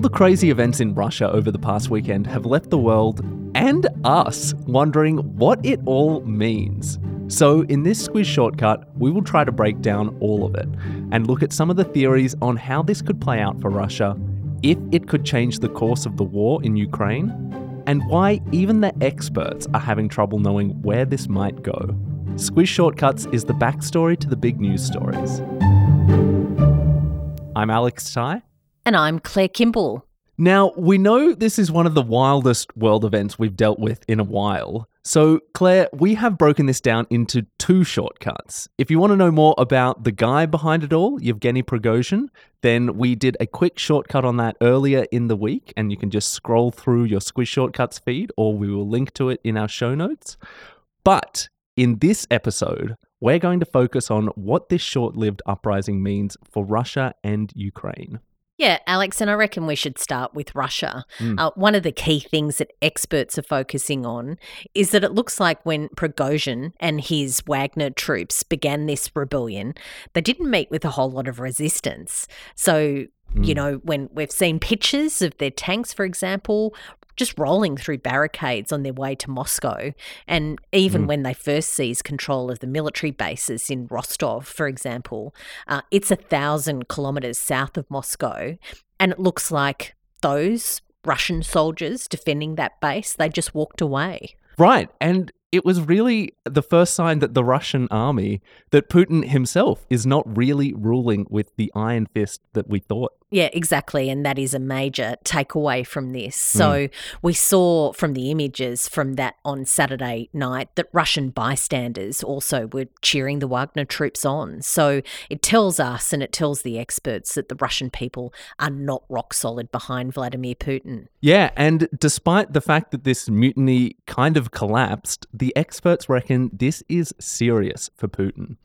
The crazy events in Russia over the past weekend have left the world and us wondering what it all means. So, in this Squiz shortcut, we will try to break down all of it and look at some of the theories on how this could play out for Russia, if it could change the course of the war in Ukraine, and why even the experts are having trouble knowing where this might go. Squiz Shortcuts is the backstory to the big news stories. I'm Alex Ty. And I'm Claire Kimball. Now, we know this is one of the wildest world events we've dealt with in a while. So, Claire, we have broken this down into two shortcuts. If you want to know more about the guy behind it all, Yevgeny Prigozhin, then we did a quick shortcut on that earlier in the week, and you can just scroll through your Squiz Shortcuts feed, or we will link to it in our show notes. But in this episode, we're going to focus on what this short lived uprising means for Russia and Ukraine. Yeah, Alex, and I reckon we should start with Russia. Mm. Uh, one of the key things that experts are focusing on is that it looks like when Prigozhin and his Wagner troops began this rebellion, they didn't meet with a whole lot of resistance. So, you Mm. know, when we've seen pictures of their tanks, for example, just rolling through barricades on their way to Moscow. And even Mm. when they first seized control of the military bases in Rostov, for example, uh, it's a thousand kilometers south of Moscow. And it looks like those Russian soldiers defending that base, they just walked away. Right. And it was really the first sign that the Russian army, that Putin himself is not really ruling with the iron fist that we thought. Yeah, exactly. And that is a major takeaway from this. Mm. So we saw from the images from that on Saturday night that Russian bystanders also were cheering the Wagner troops on. So it tells us and it tells the experts that the Russian people are not rock solid behind Vladimir Putin. Yeah, and despite the fact that this mutiny kind of collapsed, the experts reckon this is serious for Putin.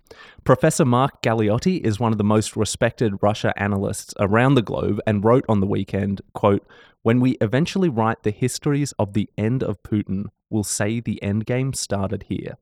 Professor Mark Galeotti is one of the most respected Russia analysts around the globe and wrote on the weekend, quote, "When we eventually write the histories of the end of Putin, we'll say the end game started here."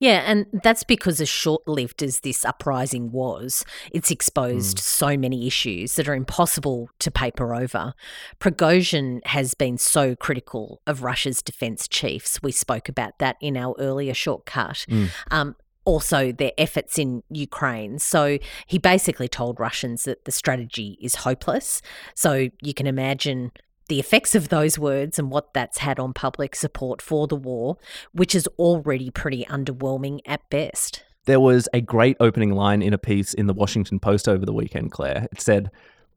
Yeah, and that's because as short lived as this uprising was, it's exposed so many issues that are impossible to paper over. Prigozhin has been so critical of Russia's defense chiefs. We spoke about that in our earlier shortcut. Um, also, their efforts in Ukraine. So he basically told Russians that the strategy is hopeless. So you can imagine the effects of those words and what that's had on public support for the war, which is already pretty underwhelming at best. There was a great opening line in a piece in the Washington Post over the weekend, Claire. It said,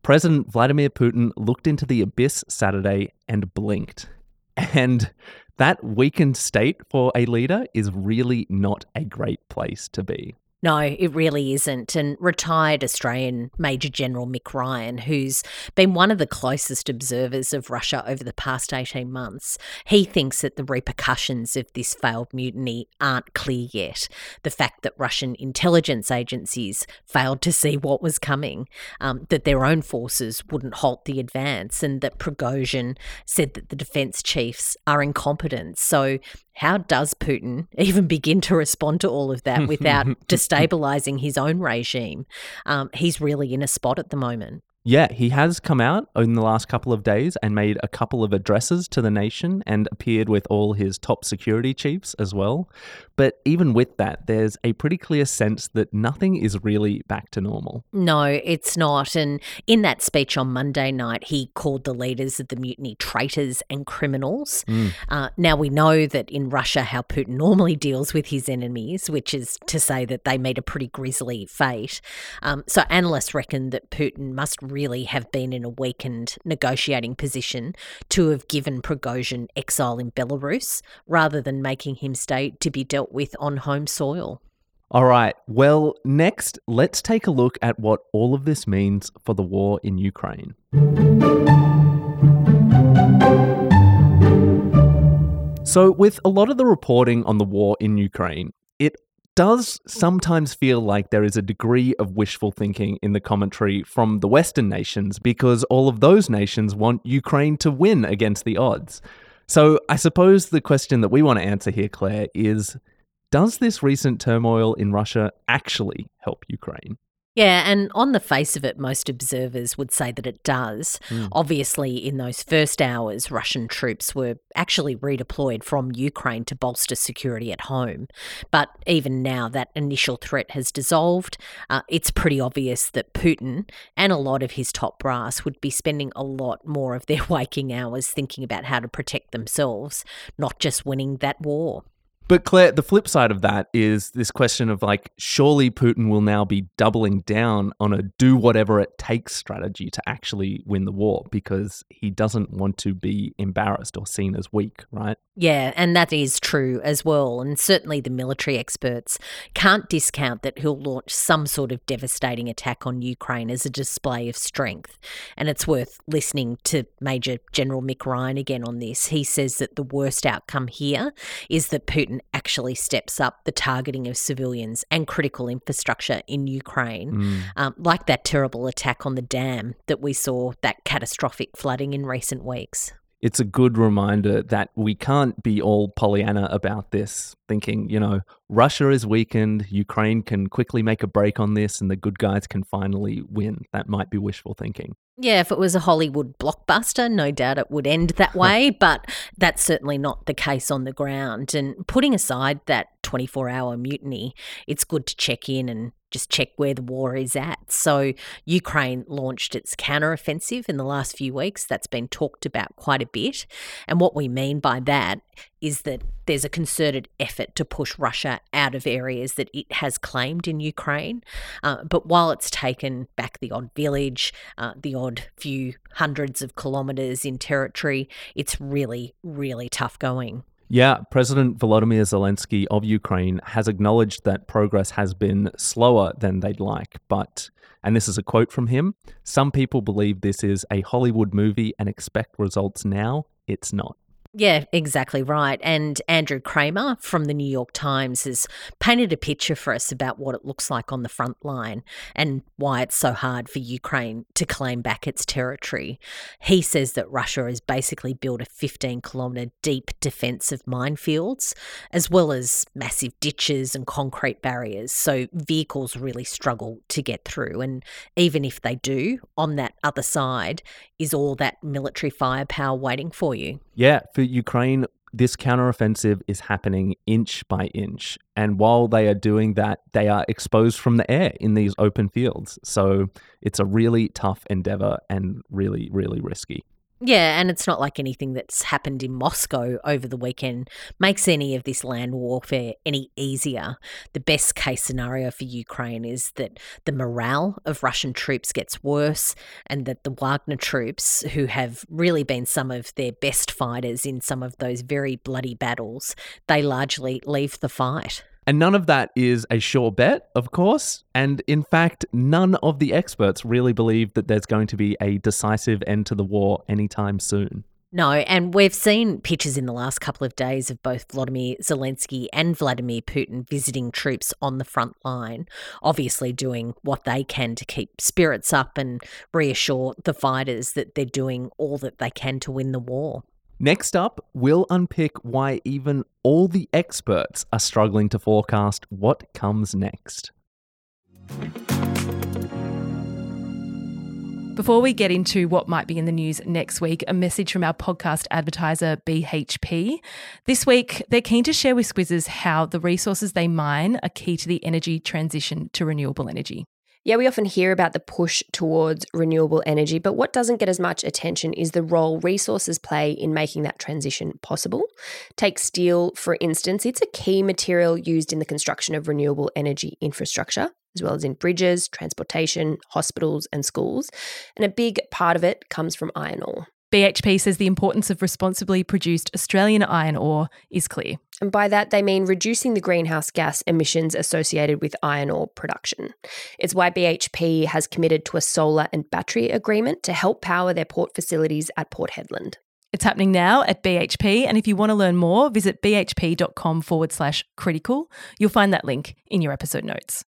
President Vladimir Putin looked into the abyss Saturday and blinked. And that weakened state for a leader is really not a great place to be. No, it really isn't. And retired Australian Major General Mick Ryan, who's been one of the closest observers of Russia over the past 18 months, he thinks that the repercussions of this failed mutiny aren't clear yet. The fact that Russian intelligence agencies failed to see what was coming, um, that their own forces wouldn't halt the advance, and that Prigozhin said that the defense chiefs are incompetent. So, how does Putin even begin to respond to all of that without destabilizing his own regime? Um, he's really in a spot at the moment. Yeah, he has come out in the last couple of days and made a couple of addresses to the nation and appeared with all his top security chiefs as well. But even with that, there's a pretty clear sense that nothing is really back to normal. No, it's not. And in that speech on Monday night, he called the leaders of the mutiny traitors and criminals. Uh, now, we know that in Russia, how Putin normally deals with his enemies, which is to say that they meet a pretty grisly fate. Um, so, analysts reckon that Putin must really have been in a weakened negotiating position to have given Prigozhin exile in Belarus rather than making him stay to be dealt with on home soil. All right. Well, next, let's take a look at what all of this means for the war in Ukraine. So, with a lot of the reporting on the war in Ukraine, does sometimes feel like there is a degree of wishful thinking in the commentary from the Western nations because all of those nations want Ukraine to win against the odds. So, I suppose the question that we want to answer here, Claire, is does this recent turmoil in Russia actually help Ukraine? Yeah, and on the face of it, most observers would say that it does. Mm. Obviously, in those first hours, Russian troops were actually redeployed from Ukraine to bolster security at home. But even now, that initial threat has dissolved. Uh, it's pretty obvious that Putin and a lot of his top brass would be spending a lot more of their waking hours thinking about how to protect themselves, not just winning that war. But Claire, the flip side of that is this question of like, surely Putin will now be doubling down on a do whatever it takes strategy to actually win the war because he doesn't want to be embarrassed or seen as weak, right? Yeah, and that is true as well. And certainly the military experts can't discount that he'll launch some sort of devastating attack on Ukraine as a display of strength. And it's worth listening to Major General Mick Ryan again on this. He says that the worst outcome here is that Putin actually steps up the targeting of civilians and critical infrastructure in Ukraine, Mm. um, like that terrible attack on the dam that we saw, that catastrophic flooding in recent weeks. It's a good reminder that we can't be all Pollyanna about this, thinking, you know, Russia is weakened, Ukraine can quickly make a break on this, and the good guys can finally win. That might be wishful thinking. Yeah, if it was a Hollywood blockbuster, no doubt it would end that way, but that's certainly not the case on the ground. And putting aside that 24 hour mutiny, it's good to check in and just check where the war is at. So, Ukraine launched its counteroffensive in the last few weeks. That's been talked about quite a bit. And what we mean by that is that there's a concerted effort to push Russia out of areas that it has claimed in Ukraine. Uh, but while it's taken back the odd village, uh, the odd few hundreds of kilometres in territory, it's really, really tough going. Yeah, President Volodymyr Zelensky of Ukraine has acknowledged that progress has been slower than they'd like, but, and this is a quote from him some people believe this is a Hollywood movie and expect results now. It's not. Yeah, exactly right. And Andrew Kramer from the New York Times has painted a picture for us about what it looks like on the front line and why it's so hard for Ukraine to claim back its territory. He says that Russia has basically built a 15 kilometre deep defence of minefields, as well as massive ditches and concrete barriers. So vehicles really struggle to get through. And even if they do, on that other side is all that military firepower waiting for you. Yeah, for Ukraine, this counteroffensive is happening inch by inch. And while they are doing that, they are exposed from the air in these open fields. So it's a really tough endeavor and really, really risky. Yeah, and it's not like anything that's happened in Moscow over the weekend makes any of this land warfare any easier. The best case scenario for Ukraine is that the morale of Russian troops gets worse and that the Wagner troops, who have really been some of their best fighters in some of those very bloody battles, they largely leave the fight. And none of that is a sure bet, of course. And in fact, none of the experts really believe that there's going to be a decisive end to the war anytime soon. No, and we've seen pictures in the last couple of days of both Vladimir Zelensky and Vladimir Putin visiting troops on the front line, obviously doing what they can to keep spirits up and reassure the fighters that they're doing all that they can to win the war. Next up, we'll unpick why even all the experts are struggling to forecast what comes next. Before we get into what might be in the news next week, a message from our podcast advertiser, BHP. This week, they're keen to share with Squizzes how the resources they mine are key to the energy transition to renewable energy. Yeah, we often hear about the push towards renewable energy, but what doesn't get as much attention is the role resources play in making that transition possible. Take steel, for instance, it's a key material used in the construction of renewable energy infrastructure, as well as in bridges, transportation, hospitals, and schools. And a big part of it comes from iron ore. BHP says the importance of responsibly produced Australian iron ore is clear. And by that, they mean reducing the greenhouse gas emissions associated with iron ore production. It's why BHP has committed to a solar and battery agreement to help power their port facilities at Port Hedland. It's happening now at BHP, and if you want to learn more, visit bhp.com forward slash critical. You'll find that link in your episode notes.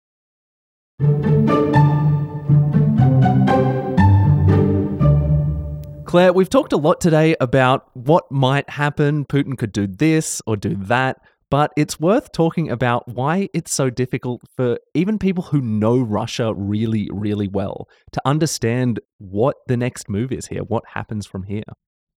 Claire, we've talked a lot today about what might happen. Putin could do this or do mm. that, but it's worth talking about why it's so difficult for even people who know Russia really, really well to understand what the next move is here, what happens from here.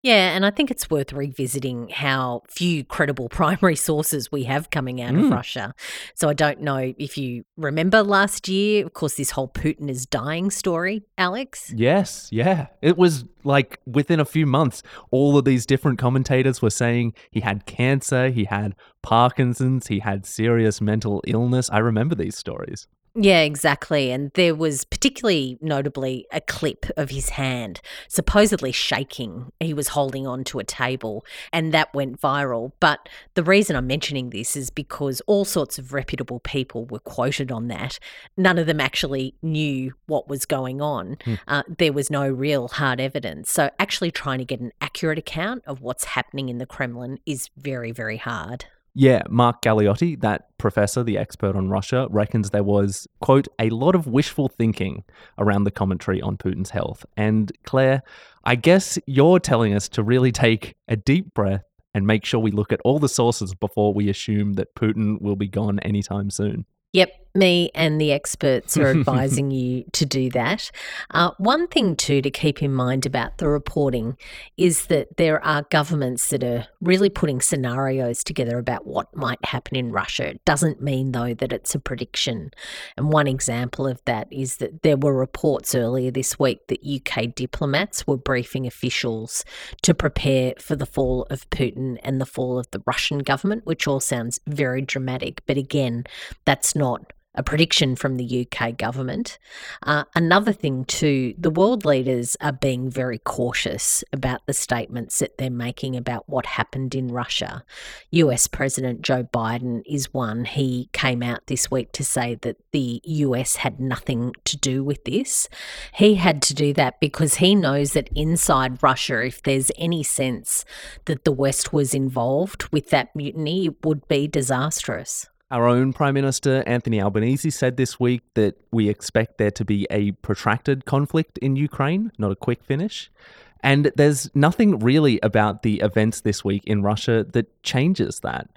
Yeah, and I think it's worth revisiting how few credible primary sources we have coming out Mm. of Russia. So I don't know if you remember last year, of course, this whole Putin is dying story, Alex. Yes, yeah. It was like within a few months, all of these different commentators were saying he had cancer, he had Parkinson's, he had serious mental illness. I remember these stories. Yeah, exactly. And there was particularly notably a clip of his hand supposedly shaking. He was holding on to a table, and that went viral. But the reason I'm mentioning this is because all sorts of reputable people were quoted on that. None of them actually knew what was going on. Uh, there was no real hard evidence. So, actually, trying to get an accurate account of what's happening in the Kremlin is very, very hard. Yeah, Mark Galeotti, that professor, the expert on Russia, reckons there was, quote, a lot of wishful thinking around the commentary on Putin's health. And Claire, I guess you're telling us to really take a deep breath and make sure we look at all the sources before we assume that Putin will be gone anytime soon. Yep, me and the experts are advising you to do that. Uh, one thing, too, to keep in mind about the reporting is that there are governments that are really putting scenarios together about what might happen in Russia. It doesn't mean, though, that it's a prediction. And one example of that is that there were reports earlier this week that UK diplomats were briefing officials to prepare for the fall of Putin and the fall of the Russian government, which all sounds very dramatic. But again, that's not a prediction from the UK government. Uh, another thing, too, the world leaders are being very cautious about the statements that they're making about what happened in Russia. US President Joe Biden is one. He came out this week to say that the US had nothing to do with this. He had to do that because he knows that inside Russia, if there's any sense that the West was involved with that mutiny, it would be disastrous. Our own Prime Minister Anthony Albanese said this week that we expect there to be a protracted conflict in Ukraine, not a quick finish. And there's nothing really about the events this week in Russia that changes that.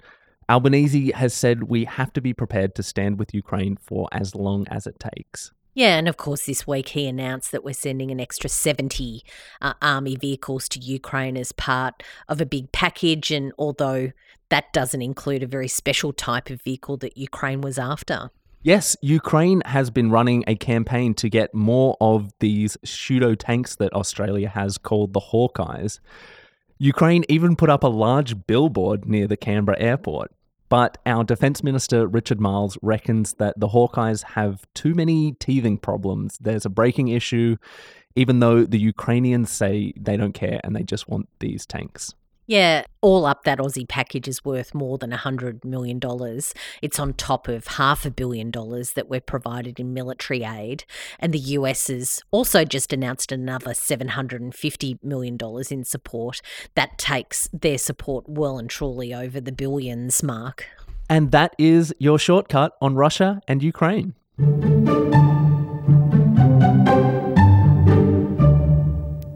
Albanese has said we have to be prepared to stand with Ukraine for as long as it takes. Yeah, and of course, this week he announced that we're sending an extra 70 uh, army vehicles to Ukraine as part of a big package. And although that doesn't include a very special type of vehicle that Ukraine was after. Yes, Ukraine has been running a campaign to get more of these pseudo tanks that Australia has called the Hawkeis. Ukraine even put up a large billboard near the Canberra airport. But our Defence Minister Richard Marles, reckons that the Hawkeis have too many teething problems. There's a braking issue, even though the Ukrainians say they don't care and they just want these tanks. Yeah, all up, that Aussie package is worth more than $100 million. It's on top of half a billion dollars that we're provided in military aid. And the US has also just announced another $750 million in support. That takes their support well and truly over the billions mark. And that is your shortcut on Russia and Ukraine.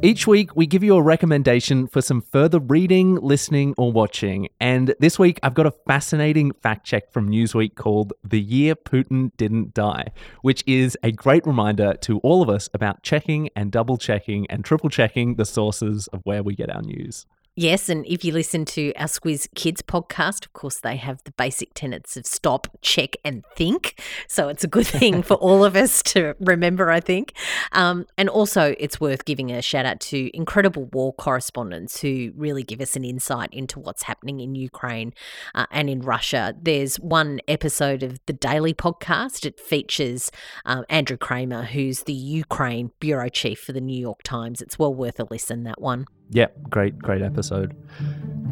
Each week, we give you a recommendation for some further reading, listening, or watching. And this week, I've got a fascinating fact check from Newsweek called The Year Putin Didn't Die, which is a great reminder to all of us about checking and double checking and triple checking the sources of where we get our news. Yes, and if you listen to our Squiz Kids podcast, of course, they have the basic tenets of stop, check, and think. So it's a good thing for all of us to remember, I think. Um, and also, it's worth giving a shout out to incredible war correspondents who really give us an insight into what's happening in Ukraine uh, and in Russia. There's one episode of the Daily podcast. It features um, Andrew Kramer, who's the Ukraine bureau chief for the New York Times. It's well worth a listen, that one. Yep, great, great episode.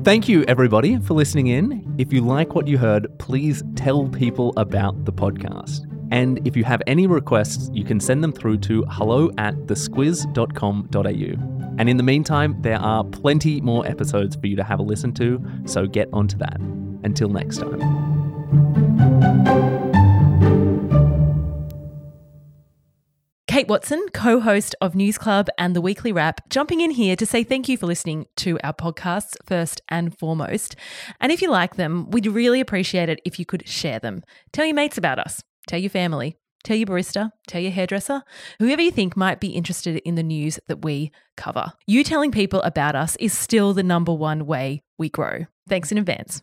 Thank you, everybody, for listening in. If you like what you heard, please tell people about the podcast. And if you have any requests, you can send them through to hello at thesquiz.com.au. And in the meantime, there are plenty more episodes for you to have a listen to, so get onto that. Until next time. Kate Watson, co host of News Club and The Weekly Wrap, jumping in here to say thank you for listening to our podcasts first and foremost. And if you like them, we'd really appreciate it if you could share them. Tell your mates about us, tell your family, tell your barista, tell your hairdresser, whoever you think might be interested in the news that we cover. You telling people about us is still the number one way we grow. Thanks in advance.